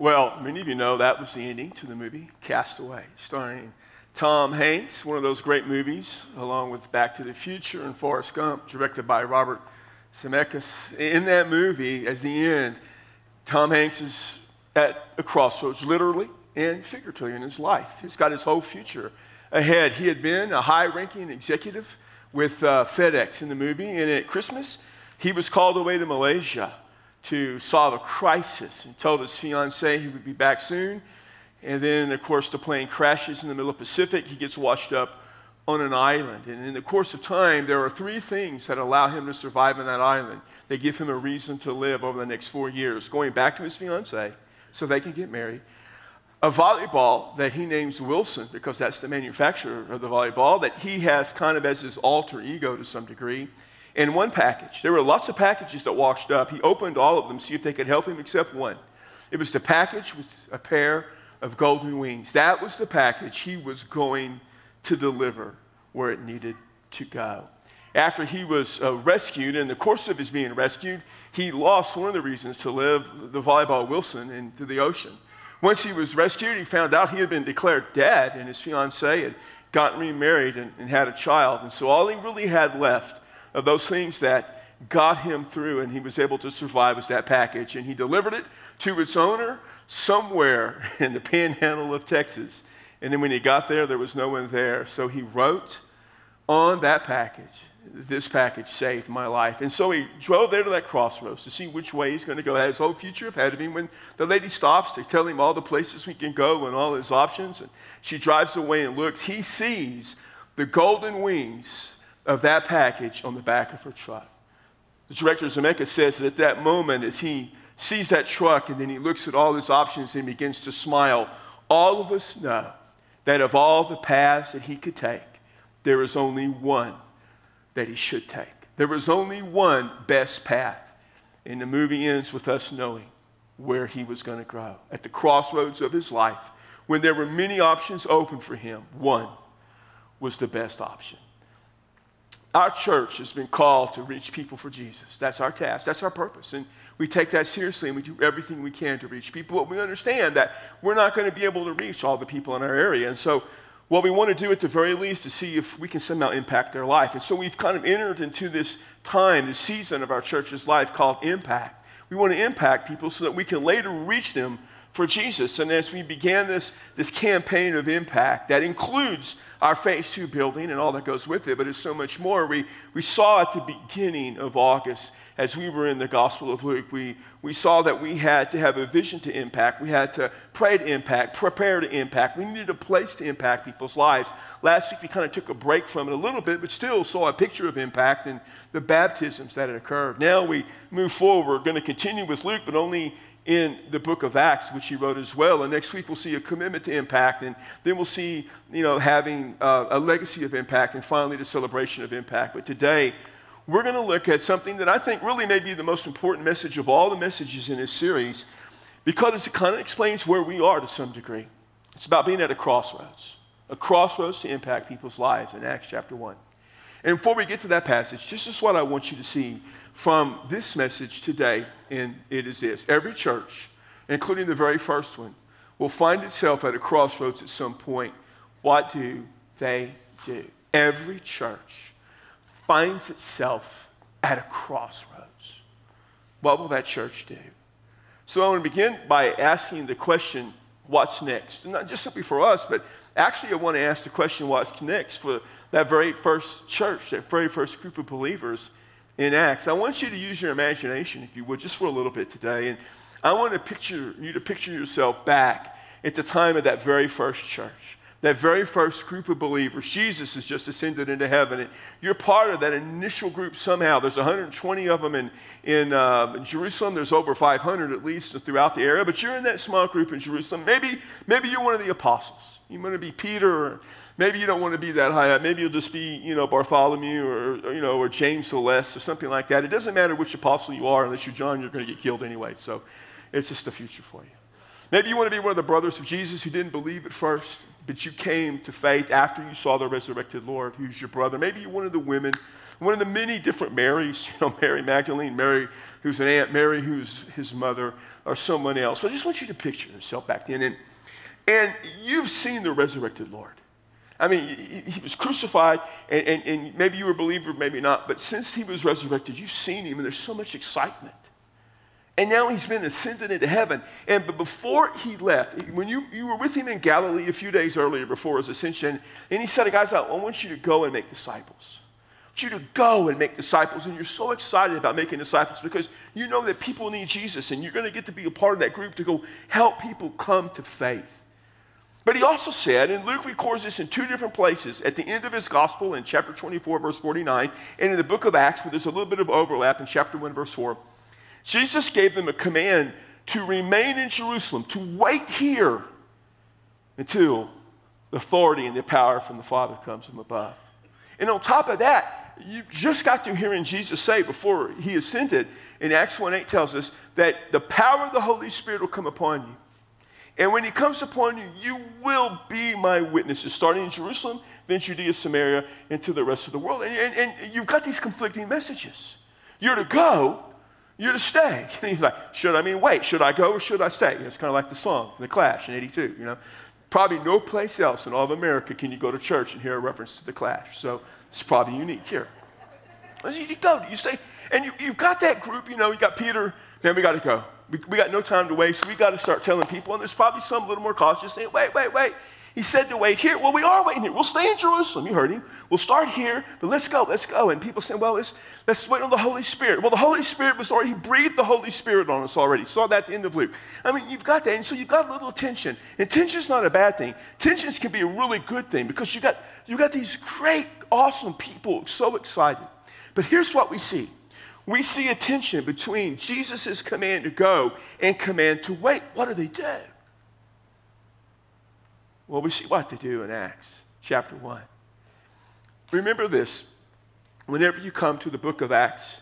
Well, many of you know that was the ending to the movie Castaway, starring Tom Hanks, one of those great movies, along with Back to the Future and Forrest Gump, directed by Robert Zemeckis. In that movie, as the end, Tom Hanks is at a crossroads, literally and figuratively, in his life. He's got his whole future ahead. He had been a high ranking executive with uh, FedEx in the movie, and at Christmas, he was called away to Malaysia to solve a crisis and told his fiancee he would be back soon. And then, of course, the plane crashes in the middle of the Pacific. He gets washed up on an island. And in the course of time, there are three things that allow him to survive on that island. They give him a reason to live over the next four years, going back to his fiancee so they can get married. A volleyball that he names Wilson, because that's the manufacturer of the volleyball, that he has kind of as his alter ego to some degree in one package. There were lots of packages that washed up. He opened all of them, see if they could help him, except one. It was the package with a pair of golden wings. That was the package he was going to deliver where it needed to go. After he was uh, rescued, in the course of his being rescued, he lost one of the reasons to live, the volleyball Wilson, into the ocean. Once he was rescued, he found out he had been declared dead, and his fiancee had gotten remarried and, and had a child. And so all he really had left of those things that got him through and he was able to survive was that package. And he delivered it to its owner somewhere in the panhandle of Texas. And then when he got there, there was no one there. So he wrote on that package, this package saved my life. And so he drove there to that crossroads to see which way he's going to go. Had his whole future ahead of him. When the lady stops to tell him all the places we can go and all his options, and she drives away and looks, he sees the golden wings of that package on the back of her truck. The director Zemeckis says that at that moment, as he sees that truck and then he looks at all his options and begins to smile, all of us know that of all the paths that he could take, there is only one that he should take. There is only one best path. And the movie ends with us knowing where he was going to grow. At the crossroads of his life, when there were many options open for him, one was the best option. Our church has been called to reach people for Jesus. That's our task, that's our purpose. And we take that seriously and we do everything we can to reach people. But we understand that we're not going to be able to reach all the people in our area. And so, what we want to do at the very least is see if we can somehow impact their life. And so, we've kind of entered into this time, this season of our church's life called impact. We want to impact people so that we can later reach them for Jesus. And as we began this, this campaign of impact that includes our phase two building and all that goes with it, but it's so much more, we, we saw at the beginning of August as we were in the Gospel of Luke, we, we saw that we had to have a vision to impact. We had to pray to impact, prepare to impact. We needed a place to impact people's lives. Last week, we kind of took a break from it a little bit, but still saw a picture of impact and the baptisms that had occurred. Now we move forward. We're going to continue with Luke, but only in the book of Acts, which he wrote as well. And next week we'll see a commitment to impact, and then we'll see, you know, having uh, a legacy of impact, and finally the celebration of impact. But today we're going to look at something that I think really may be the most important message of all the messages in this series, because it kind of explains where we are to some degree. It's about being at a crossroads, a crossroads to impact people's lives in Acts chapter 1. And before we get to that passage, this is what I want you to see from this message today, and it is this every church, including the very first one, will find itself at a crossroads at some point. What do they do? Every church finds itself at a crossroads. What will that church do? So I want to begin by asking the question, what's next? Not just simply for us, but actually I want to ask the question, what's next for that very first church, that very first group of believers in Acts. I want you to use your imagination, if you would, just for a little bit today. And I want to picture you to picture yourself back at the time of that very first church, that very first group of believers. Jesus has just ascended into heaven, and you're part of that initial group somehow. There's 120 of them in, in uh, Jerusalem. There's over 500 at least throughout the area, but you're in that small group in Jerusalem. Maybe, maybe you're one of the apostles. You want to be Peter or Maybe you don't want to be that high up. Maybe you'll just be, you know, Bartholomew or, or you know, or James the Less or something like that. It doesn't matter which apostle you are, unless you're John, you're going to get killed anyway. So it's just the future for you. Maybe you want to be one of the brothers of Jesus who didn't believe at first, but you came to faith after you saw the resurrected Lord, who's your brother. Maybe you're one of the women one of the many different Marys, you know, Mary Magdalene, Mary who's an aunt, Mary who's his mother, or someone else. But I just want you to picture yourself back then. And, and you've seen the resurrected Lord. I mean, he, he was crucified, and, and, and maybe you were a believer, maybe not, but since he was resurrected, you've seen him, and there's so much excitement. And now he's been ascended into heaven. And but before he left, when you, you were with him in Galilee a few days earlier before his ascension, and he said, to guys, I want you to go and make disciples. I want you to go and make disciples. And you're so excited about making disciples because you know that people need Jesus, and you're going to get to be a part of that group to go help people come to faith. But he also said, and Luke records this in two different places at the end of his gospel in chapter 24, verse 49, and in the book of Acts, where there's a little bit of overlap in chapter 1, verse 4. Jesus gave them a command to remain in Jerusalem, to wait here until the authority and the power from the Father comes from above. And on top of that, you just got to hearing Jesus say before he ascended in Acts 1 8 tells us that the power of the Holy Spirit will come upon you. And when he comes upon you, you will be my witnesses, starting in Jerusalem, then Judea, Samaria, and to the rest of the world. And, and, and you've got these conflicting messages. You're to go, you're to stay. And he's like, should I mean wait? Should I go or should I stay? it's kind of like the song, The Clash in 82, you know. Probably no place else in all of America can you go to church and hear a reference to The Clash. So it's probably unique here. You go, you stay. And you, you've got that group, you know, you got Peter, man, we got to go. We, we got no time to waste. We got to start telling people. And there's probably some a little more cautious saying, wait, wait, wait. He said to wait here. Well, we are waiting here. We'll stay in Jerusalem. You heard him. We'll start here, but let's go, let's go. And people saying, well, let's, let's wait on the Holy Spirit. Well, the Holy Spirit was already, he breathed the Holy Spirit on us already. Saw that at the end of Luke. I mean, you've got that. And so you've got a little tension. And tension's not a bad thing. Tensions can be a really good thing because you got, you got these great, awesome people so excited. But here's what we see we see a tension between Jesus' command to go and command to wait. What do they do? Well, we see what they do in Acts chapter 1. Remember this whenever you come to the book of Acts,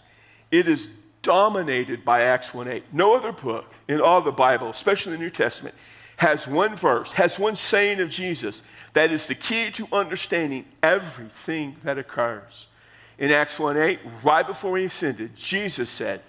it is dominated by Acts 1 8. No other book in all the Bible, especially the New Testament, has one verse, has one saying of Jesus that is the key to understanding everything that occurs in Acts 1 8, right before he ascended, Jesus said,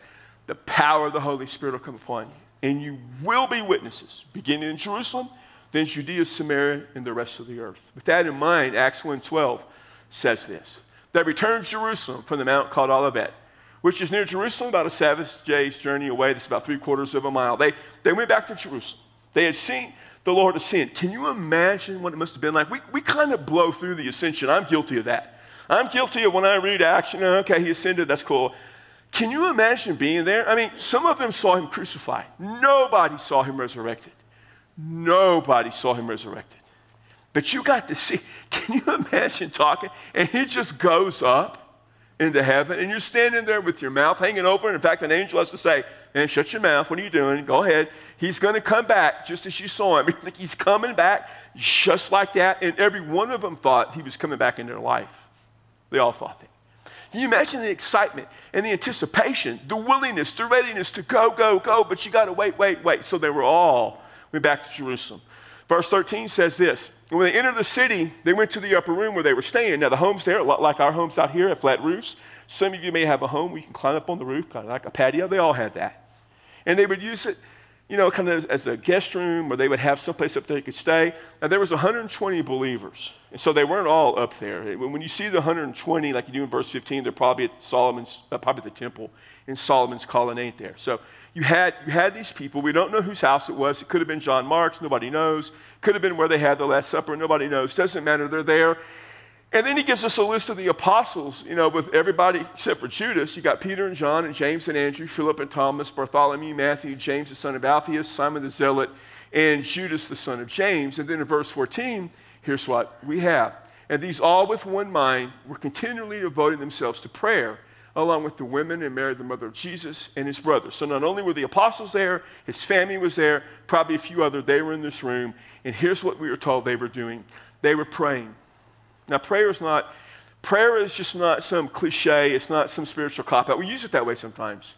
The power of the Holy Spirit will come upon you, and you will be witnesses, beginning in Jerusalem, then Judea, Samaria, and the rest of the earth. With that in mind, Acts 1 12 says this They returned to Jerusalem from the mount called Olivet, which is near Jerusalem, about a Sabbath day's journey away. That's about three quarters of a mile. They, they went back to Jerusalem. They had seen the Lord ascend. Can you imagine what it must have been like? We, we kind of blow through the ascension. I'm guilty of that. I'm guilty of when I read Acts, you know, okay, he ascended, that's cool. Can you imagine being there? I mean, some of them saw him crucified. Nobody saw him resurrected. Nobody saw him resurrected. But you got to see, can you imagine talking? And he just goes up into heaven, and you're standing there with your mouth hanging open. In fact, an angel has to say, Man, shut your mouth. What are you doing? Go ahead. He's going to come back just as you saw him. He's coming back just like that. And every one of them thought he was coming back in their life. They all thought that. Can you imagine the excitement and the anticipation, the willingness, the readiness to go, go, go, but you got to wait, wait, wait. So they were all went back to Jerusalem. Verse 13 says this When they entered the city, they went to the upper room where they were staying. Now, the homes there, a lot like our homes out here, have flat roofs. Some of you may have a home where you can climb up on the roof, kind of like a patio. They all had that. And they would use it you know, kind of as a guest room, or they would have someplace up there they could stay. Now, there was 120 believers, and so they weren't all up there. When you see the 120, like you do in verse 15, they're probably at Solomon's, uh, probably the temple in Solomon's colonnade there. So you had, you had these people. We don't know whose house it was. It could have been John Mark's. Nobody knows. Could have been where they had the Last Supper. Nobody knows. Doesn't matter. They're there. And then he gives us a list of the apostles, you know, with everybody except for Judas. You got Peter and John and James and Andrew, Philip and Thomas, Bartholomew, Matthew, James the son of Alphaeus, Simon the Zealot, and Judas the son of James. And then in verse 14, here's what we have. And these all with one mind were continually devoting themselves to prayer, along with the women and Mary, the mother of Jesus, and his brothers. So not only were the apostles there, his family was there, probably a few other, they were in this room. And here's what we were told they were doing they were praying. Now, prayer is not, prayer is just not some cliche, it's not some spiritual cop out. We use it that way sometimes.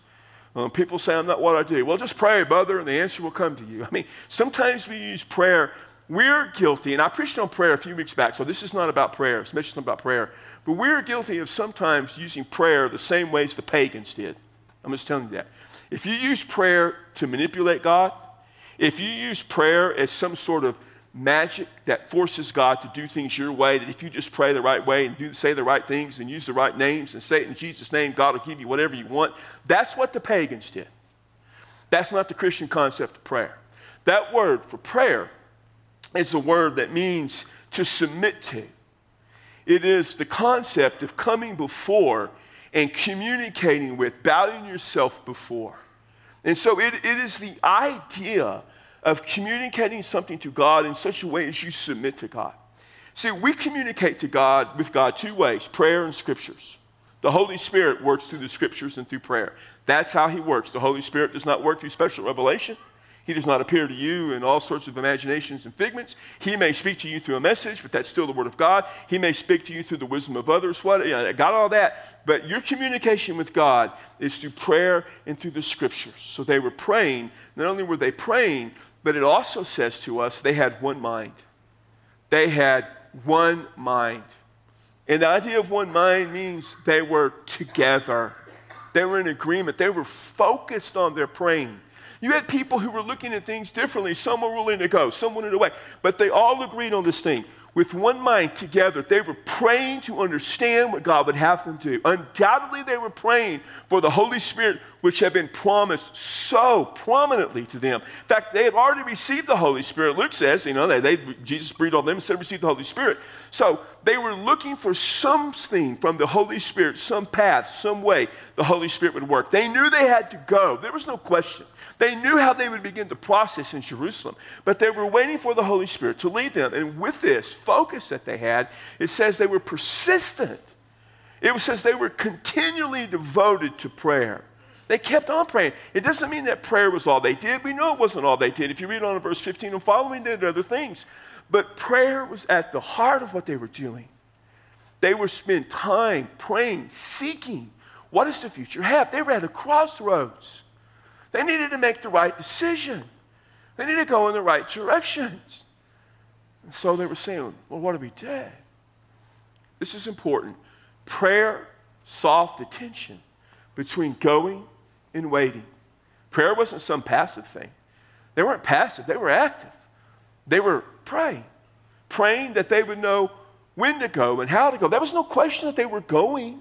Um, people say, I'm not what I do. Well, just pray, brother, and the answer will come to you. I mean, sometimes we use prayer we're guilty, and I preached on prayer a few weeks back, so this is not about prayer. It's mentioned about prayer. But we're guilty of sometimes using prayer the same ways the pagans did. I'm just telling you that. If you use prayer to manipulate God, if you use prayer as some sort of magic that forces God to do things your way, that if you just pray the right way and do, say the right things and use the right names and say it in Jesus' name, God will give you whatever you want, that's what the pagans did. That's not the Christian concept of prayer. That word for prayer is a word that means to submit to. It is the concept of coming before and communicating with, bowing yourself before. And so it, it is the idea of communicating something to God in such a way as you submit to God. See, we communicate to God with God two ways prayer and scriptures. The Holy Spirit works through the scriptures and through prayer. That's how He works. The Holy Spirit does not work through special revelation. He does not appear to you in all sorts of imaginations and figments. He may speak to you through a message, but that's still the Word of God. He may speak to you through the wisdom of others. What? You know, got all that. But your communication with God is through prayer and through the Scriptures. So they were praying. Not only were they praying, but it also says to us they had one mind. They had one mind. And the idea of one mind means they were together. They were in agreement. They were focused on their praying. You had people who were looking at things differently. Some were willing to go, some wanted to wait. But they all agreed on this thing with one mind together, they were praying to understand what God would have them do. Undoubtedly, they were praying for the Holy Spirit, which had been promised so prominently to them. In fact, they had already received the Holy Spirit. Luke says, you know, they, they Jesus breathed on them and said, receive the Holy Spirit. So they were looking for something from the Holy Spirit, some path, some way the Holy Spirit would work. They knew they had to go. There was no question. They knew how they would begin the process in Jerusalem, but they were waiting for the Holy Spirit to lead them. And with this focus that they had, it says they were persistent. It says they were continually devoted to prayer. They kept on praying. It doesn't mean that prayer was all they did. We know it wasn't all they did. If you read on in verse 15 and following, they did other things. But prayer was at the heart of what they were doing. They were spending time praying, seeking what does the future have. They were at a crossroads. They needed to make the right decision. They needed to go in the right directions. And so they were saying, well, what do we do? This is important. Prayer solved the tension between going and waiting. Prayer wasn't some passive thing. They weren't passive, they were active. They were praying, praying that they would know when to go and how to go. There was no question that they were going.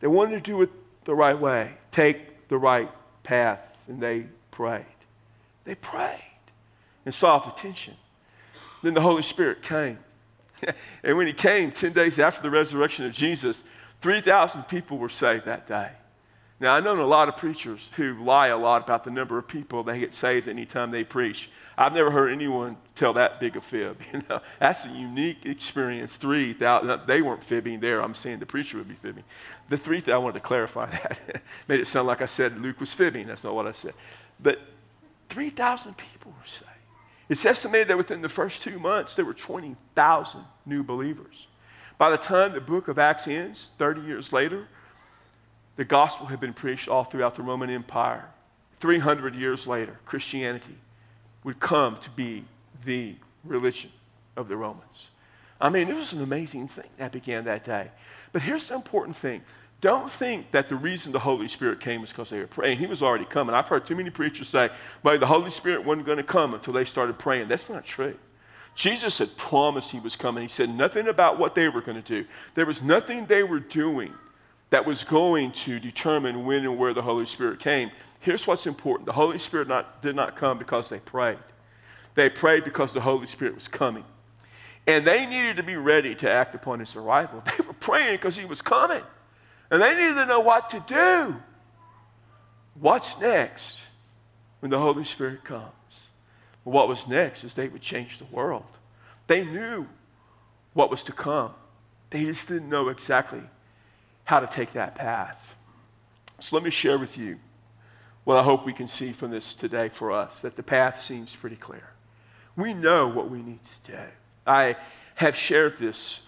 They wanted to do it the right way, take the right path, and they prayed. They prayed and solved attention. Then the Holy Spirit came. and when he came 10 days after the resurrection of Jesus, 3,000 people were saved that day. Now, I know a lot of preachers who lie a lot about the number of people they get saved anytime they preach. I've never heard anyone tell that big a fib. You know, that's a unique experience. Three thousand. They weren't fibbing there. I'm saying the preacher would be fibbing. The three thousand, I wanted to clarify that. Made it sound like I said Luke was fibbing. That's not what I said. But three thousand people were saved. It's estimated that within the first two months there were twenty thousand new believers. By the time the book of Acts ends, 30 years later, the gospel had been preached all throughout the Roman Empire. 300 years later, Christianity would come to be the religion of the Romans. I mean, it was an amazing thing that began that day. But here's the important thing don't think that the reason the Holy Spirit came was because they were praying. He was already coming. I've heard too many preachers say, but the Holy Spirit wasn't going to come until they started praying. That's not true. Jesus had promised he was coming. He said nothing about what they were going to do. There was nothing they were doing that was going to determine when and where the Holy Spirit came. Here's what's important the Holy Spirit not, did not come because they prayed, they prayed because the Holy Spirit was coming. And they needed to be ready to act upon his arrival. They were praying because he was coming. And they needed to know what to do. What's next when the Holy Spirit comes? Well, what was next is they would change the world. They knew what was to come, they just didn't know exactly how to take that path. So let me share with you what I hope we can see from this today for us that the path seems pretty clear. We know what we need to do. I have shared this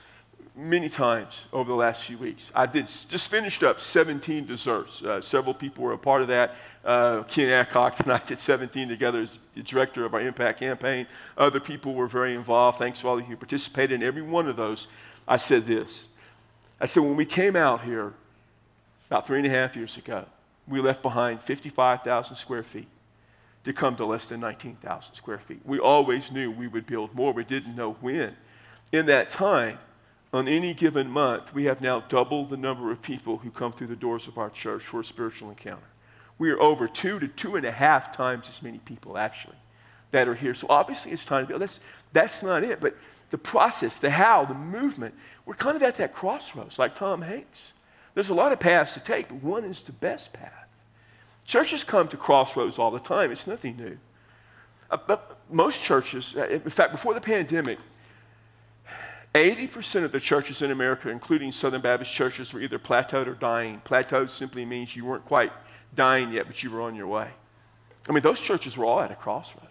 many times over the last few weeks. I did just finished up 17 desserts. Uh, several people were a part of that. Uh, Ken Adcock and I did 17 together as the director of our Impact campaign. Other people were very involved. Thanks to all of you who participated in every one of those. I said this. I said, when we came out here about three and a half years ago, we left behind 55,000 square feet to come to less than 19,000 square feet. We always knew we would build more. We didn't know when. In that time, on any given month, we have now doubled the number of people who come through the doors of our church for a spiritual encounter. We are over two to two and a half times as many people, actually, that are here. So obviously, it's time to build. That's, that's not it. But the process, the how, the movement, we're kind of at that crossroads, like Tom Hanks. There's a lot of paths to take, but one is the best path. Churches come to crossroads all the time, it's nothing new. Uh, but most churches, uh, in fact, before the pandemic, 80% of the churches in America, including Southern Baptist churches, were either plateaued or dying. Plateaued simply means you weren't quite dying yet, but you were on your way. I mean, those churches were all at a crossroads.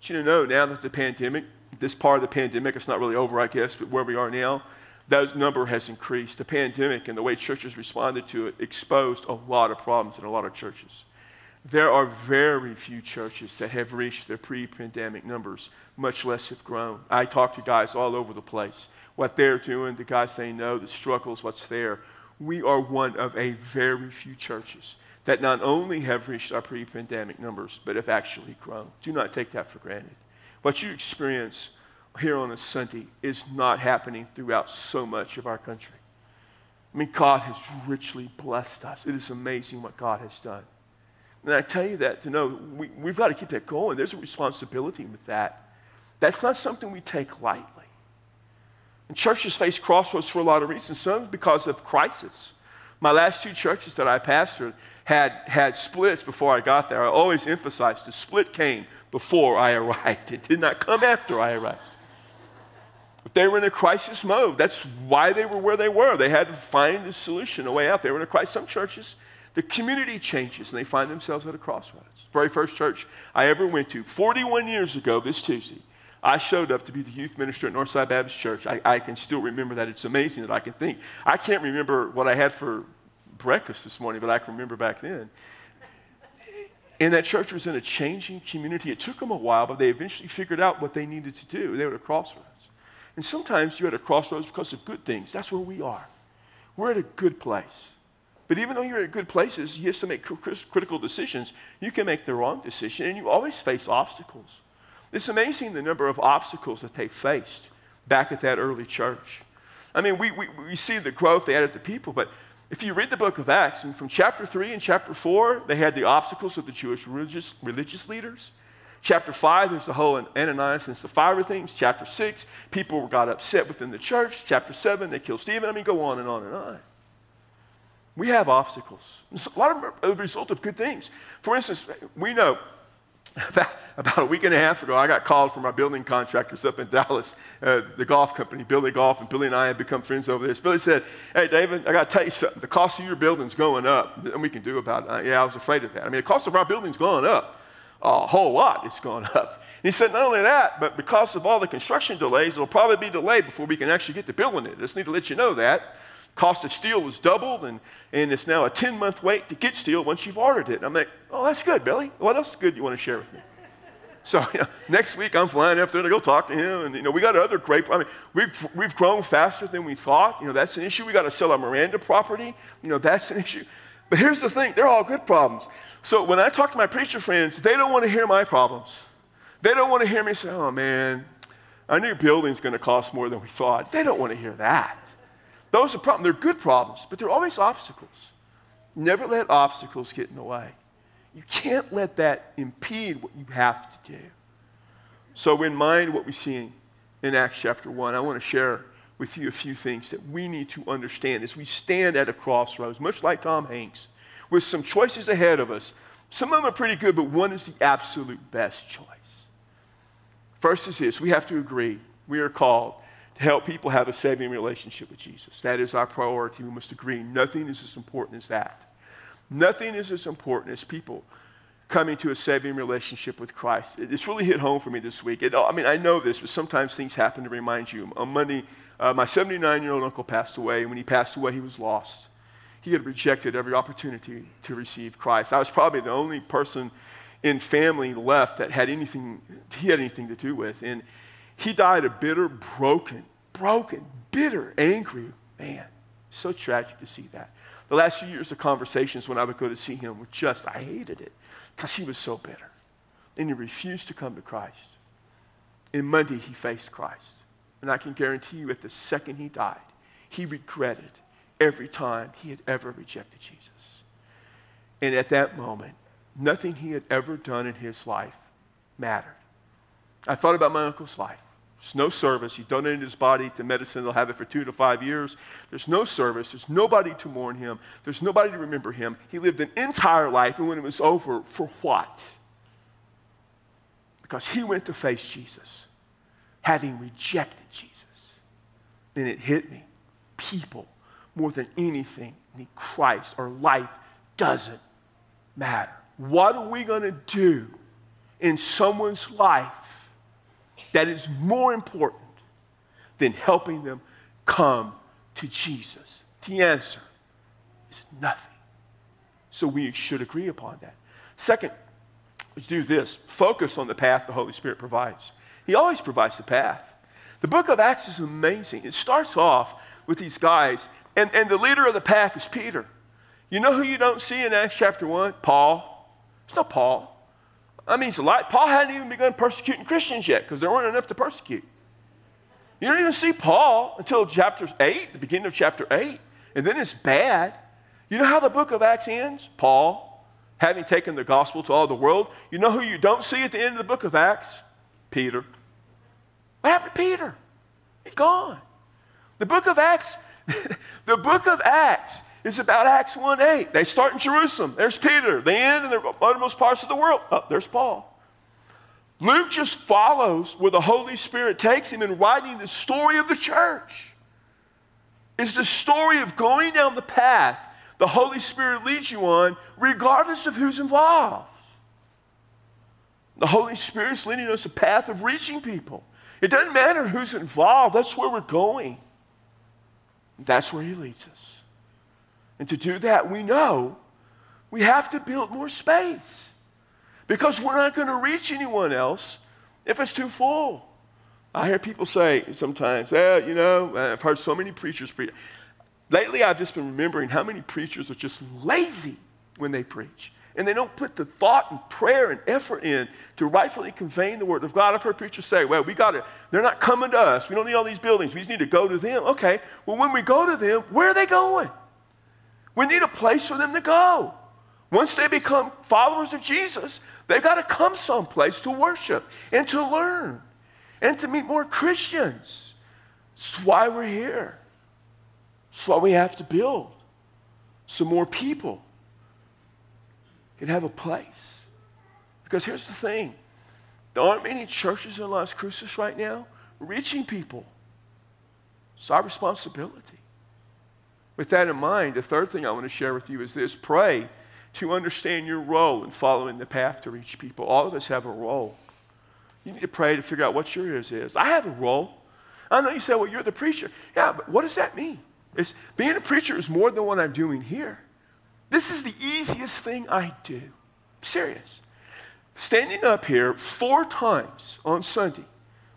But you know now that the pandemic, this part of the pandemic, it's not really over, I guess, but where we are now, that number has increased. The pandemic and the way churches responded to it exposed a lot of problems in a lot of churches. There are very few churches that have reached their pre pandemic numbers, much less have grown. I talk to guys all over the place. What they're doing, the guys they know, the struggles, what's there. We are one of a very few churches that not only have reached our pre pandemic numbers, but have actually grown. Do not take that for granted. What you experience here on a Sunday is not happening throughout so much of our country. I mean, God has richly blessed us. It is amazing what God has done. And I tell you that to know we, we've got to keep that going. There's a responsibility with that. That's not something we take lightly. And churches face crossroads for a lot of reasons. Some because of crisis. My last two churches that I pastored had, had splits before I got there. I always emphasized the split came before I arrived, it did not come after I arrived. But they were in a crisis mode. That's why they were where they were. They had to find a solution, a way out. They were in a crisis. Some churches the community changes and they find themselves at a crossroads. Very first church I ever went to, 41 years ago this Tuesday, I showed up to be the youth minister at Northside Baptist Church. I, I, can still remember that. It's amazing that I can think. I can't remember what I had for breakfast this morning, but I can remember back then. And that church was in a changing community. It took them a while, but they eventually figured out what they needed to do. They were at a crossroads. And sometimes you're at a crossroads because of good things. That's where we are. We're at a good place. But even though you're at good places, you have to make critical decisions. You can make the wrong decision, and you always face obstacles. It's amazing the number of obstacles that they faced back at that early church. I mean, we, we, we see the growth they added to people, but if you read the book of Acts, and from chapter 3 and chapter 4, they had the obstacles of the Jewish religious, religious leaders. Chapter 5, there's the whole Ananias and Sapphira things. Chapter 6, people got upset within the church. Chapter 7, they killed Stephen. I mean, go on and on and on. We have obstacles. A lot of them are a result of good things. For instance, we know about, a week and a half ago, I got called from our building contractors up in Dallas, uh, the golf company, Billy Golf, and Billy and I have become friends over there. Billy said, Hey, David, I got to tell you something. The cost of your building's going up. And we can do about it. Uh, yeah, I was afraid of that. I mean, the cost of our building's going up. A whole lot it's going up. And he said, Not only that, but because of all the construction delays, it'll probably be delayed before we can actually get to building it. I just need to let you know that. Cost of steel was doubled, and, and it's now a 10 month wait to get steel once you've ordered it. And I'm like, oh, that's good, Billy. What else good you want to share with me? So you know, next week I'm flying up there to go talk to him, and you know we got other great. I mean, we've we've grown faster than we thought. You know that's an issue. We got to sell our Miranda property. You know that's an issue. But here's the thing: they're all good problems. So when I talk to my preacher friends, they don't want to hear my problems. They don't want to hear me say, "Oh man, our new building's going to cost more than we thought." They don't want to hear that. Those are problems. They're good problems, but they're always obstacles. Never let obstacles get in the way. You can't let that impede what you have to do. So, in mind what we see in Acts chapter 1, I want to share with you a few things that we need to understand as we stand at a crossroads, much like Tom Hanks, with some choices ahead of us. Some of them are pretty good, but one is the absolute best choice. First is this we have to agree we are called to help people have a saving relationship with Jesus. That is our priority. We must agree. Nothing is as important as that. Nothing is as important as people coming to a saving relationship with Christ. It's really hit home for me this week. It, I mean, I know this, but sometimes things happen to remind you. On Monday, uh, my 79 year old uncle passed away. and When he passed away, he was lost. He had rejected every opportunity to receive Christ. I was probably the only person in family left that had anything, he had anything to do with. And he died a bitter, broken, broken, bitter, angry man. So tragic to see that. The last few years of conversations when I would go to see him were just, I hated it because he was so bitter. And he refused to come to Christ. And Monday, he faced Christ. And I can guarantee you, at the second he died, he regretted every time he had ever rejected Jesus. And at that moment, nothing he had ever done in his life mattered. I thought about my uncle's life. There's no service. He donated his body to medicine. They'll have it for two to five years. There's no service. There's nobody to mourn him. There's nobody to remember him. He lived an entire life, and when it was over, for what? Because he went to face Jesus, having rejected Jesus. And it hit me. People, more than anything, need Christ, or life doesn't matter. What are we going to do in someone's life that is more important than helping them come to Jesus? The answer is nothing. So we should agree upon that. Second, let's do this focus on the path the Holy Spirit provides. He always provides the path. The book of Acts is amazing. It starts off with these guys, and, and the leader of the pack is Peter. You know who you don't see in Acts chapter 1? Paul. It's not Paul. That means a lot. Paul hadn't even begun persecuting Christians yet because there weren't enough to persecute. You don't even see Paul until chapter 8, the beginning of chapter 8. And then it's bad. You know how the book of Acts ends? Paul, having taken the gospel to all the world. You know who you don't see at the end of the book of Acts? Peter. What happened to Peter? He's gone. The book of Acts, the book of Acts is about Acts 1 8. They start in Jerusalem. There's Peter. They end in the uttermost parts of the world. Oh, there's Paul. Luke just follows where the Holy Spirit takes him in writing the story of the church. It's the story of going down the path the Holy Spirit leads you on, regardless of who's involved. The Holy Spirit's leading us a path of reaching people. It doesn't matter who's involved, that's where we're going. That's where He leads us. And to do that, we know we have to build more space because we're not going to reach anyone else if it's too full. I hear people say sometimes, well, you know, I've heard so many preachers preach. Lately, I've just been remembering how many preachers are just lazy when they preach. And they don't put the thought and prayer and effort in to rightfully conveying the word of God. I've heard preachers say, well, we got to, they're not coming to us. We don't need all these buildings. We just need to go to them. Okay, well, when we go to them, where are they going? We need a place for them to go. Once they become followers of Jesus, they've got to come someplace to worship and to learn and to meet more Christians. That's why we're here. That's why we have to build so more people can have a place. Because here's the thing there aren't many churches in Las Cruces right now reaching people. It's our responsibility. With that in mind, the third thing I want to share with you is this pray to understand your role in following the path to reach people. All of us have a role. You need to pray to figure out what yours is. I have a role. I know you say, well, you're the preacher. Yeah, but what does that mean? It's, being a preacher is more than what I'm doing here. This is the easiest thing I do. serious. Standing up here four times on Sunday,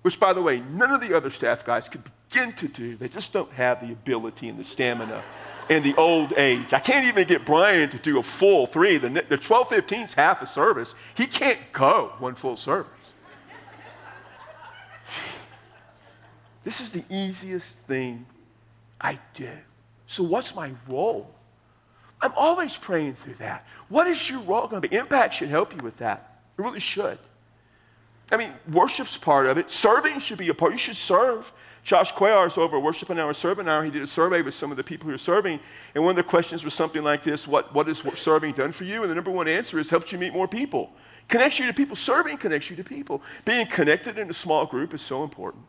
which, by the way, none of the other staff guys could begin to do. They just don't have the ability and the stamina and the old age. I can't even get Brian to do a full three. The, the 1215 is half a service. He can't go one full service. This is the easiest thing I do. So, what's my role? I'm always praying through that. What is your role going to be? Impact should help you with that. It really should. I mean, worship's part of it. Serving should be a part. You should serve. Josh Cuellar's over Worship an Hour, Serve an Hour. He did a survey with some of the people who are serving. And one of the questions was something like this What, what serving done for you? And the number one answer is helps you meet more people. Connects you to people. Serving connects you to people. Being connected in a small group is so important.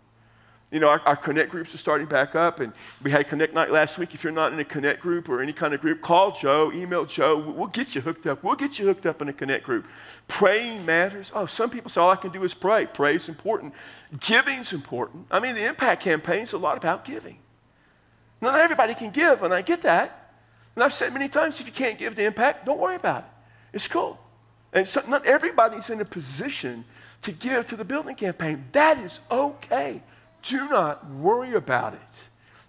You know, our, our, Connect groups are starting back up, and we had Connect night last week. If you're not in a Connect group or any kind of group, call Joe, email Joe. We'll get you hooked up. We'll get you hooked up in a Connect group. Praying matters. Oh, some people say all I can do is pray. Pray is important. Giving's important. I mean, the impact campaign is a lot about giving. Not everybody can give, and I get that. And I've said many times, if you can't give the impact, don't worry about it. It's cool. And so not everybody's in a position to give to the building campaign. That is okay. Do not worry about it.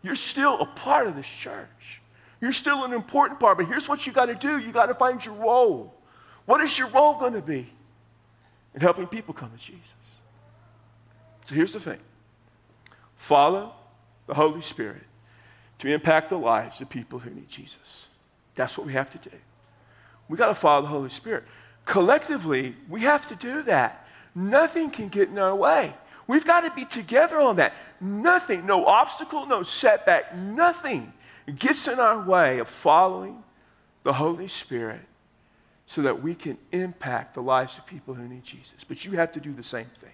You're still a part of this church. You're still an important part, but here's what you got to do you got to find your role. What is your role going to be in helping people come to Jesus? So here's the thing follow the Holy Spirit to impact the lives of people who need Jesus. That's what we have to do. We got to follow the Holy Spirit. Collectively, we have to do that. Nothing can get in our way. We've got to be together on that. Nothing, no obstacle, no setback, nothing gets in our way of following the Holy Spirit so that we can impact the lives of people who need Jesus. But you have to do the same thing.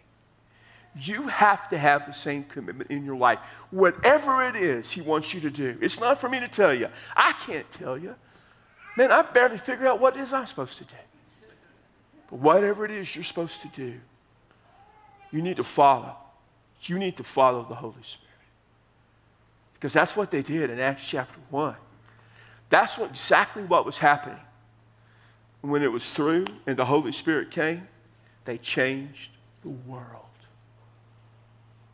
You have to have the same commitment in your life. Whatever it is He wants you to do. It's not for me to tell you. I can't tell you. Man, I barely figure out what it is I'm supposed to do. But whatever it is you're supposed to do, you need to follow. You need to follow the Holy Spirit. Because that's what they did in Acts chapter 1. That's what, exactly what was happening. When it was through and the Holy Spirit came, they changed the world.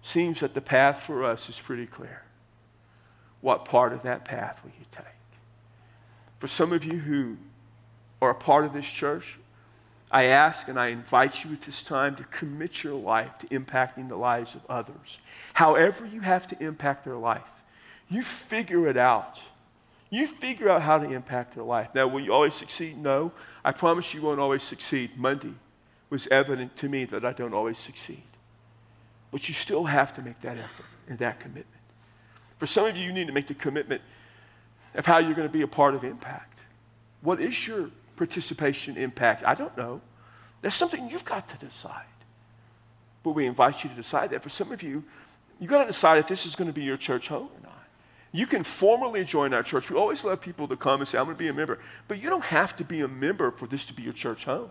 Seems that the path for us is pretty clear. What part of that path will you take? For some of you who are a part of this church, I ask and I invite you at this time to commit your life to impacting the lives of others. However, you have to impact their life, you figure it out. You figure out how to impact their life. Now, will you always succeed? No. I promise you won't always succeed. Monday was evident to me that I don't always succeed. But you still have to make that effort and that commitment. For some of you, you need to make the commitment of how you're going to be a part of impact. What is your participation impact? I don't know. That's something you've got to decide. But we invite you to decide that. For some of you, you've got to decide if this is going to be your church home or not. You can formally join our church. We always love people to come and say, I'm going to be a member. But you don't have to be a member for this to be your church home.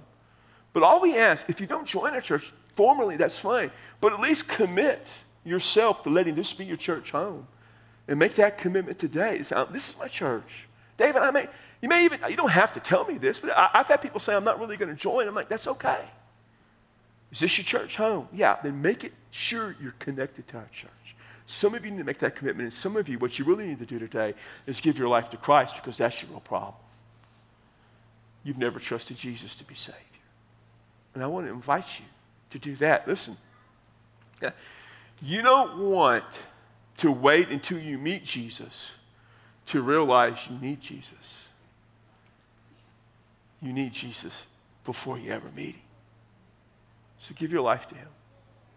But all we ask, if you don't join our church formally, that's fine. But at least commit yourself to letting this be your church home. And make that commitment today. Say, this is my church. David, I may, you may even, you don't have to tell me this, but I, have had people say, I'm not really going to join. I'm like, that's okay. Is this your church home? Yeah, then make it sure you're connected to our church. Some of you need to make that commitment, and some of you, what you really need to do today is give your life to Christ because that's your real problem. You've never trusted Jesus to be Savior. And I want to invite you to do that. Listen, you don't want to wait until you meet Jesus to realize you need Jesus you need Jesus before you ever meet him. So give your life to him.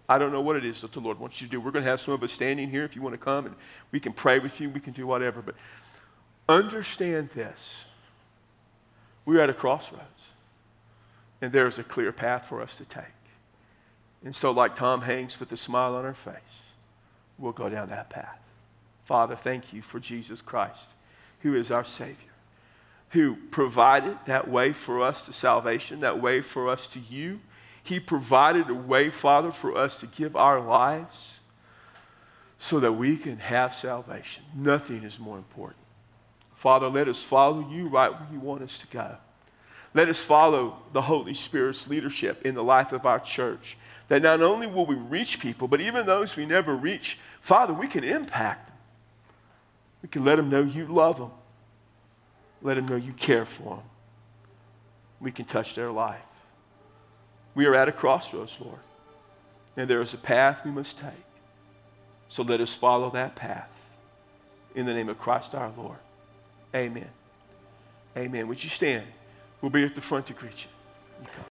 I don't know what it is that the Lord wants you to do. We're going to have some of us standing here if you want to come and we can pray with you, we can do whatever. But understand this we're at a crossroads, and there's a clear path for us to take. And so, like Tom Hanks with a smile on her face, we'll go down that path. Father, thank you for Jesus Christ, who is our Savior who provided that way for us to salvation, that way for us to you. He provided a way, Father, for us to give our lives so that we can have salvation. Nothing is more important. Father, let us follow you right where you want us to go. Let us follow the Holy Spirit's leadership in the life of our church. That not only will we reach people, but even those we never reach, Father, we can impact them. We can let them know you love them. Let them know you care for them. We can touch their life. We are at a crossroads, Lord, and there is a path we must take. So let us follow that path. In the name of Christ our Lord. Amen. Amen. Would you stand? We'll be at the front to greet you. you.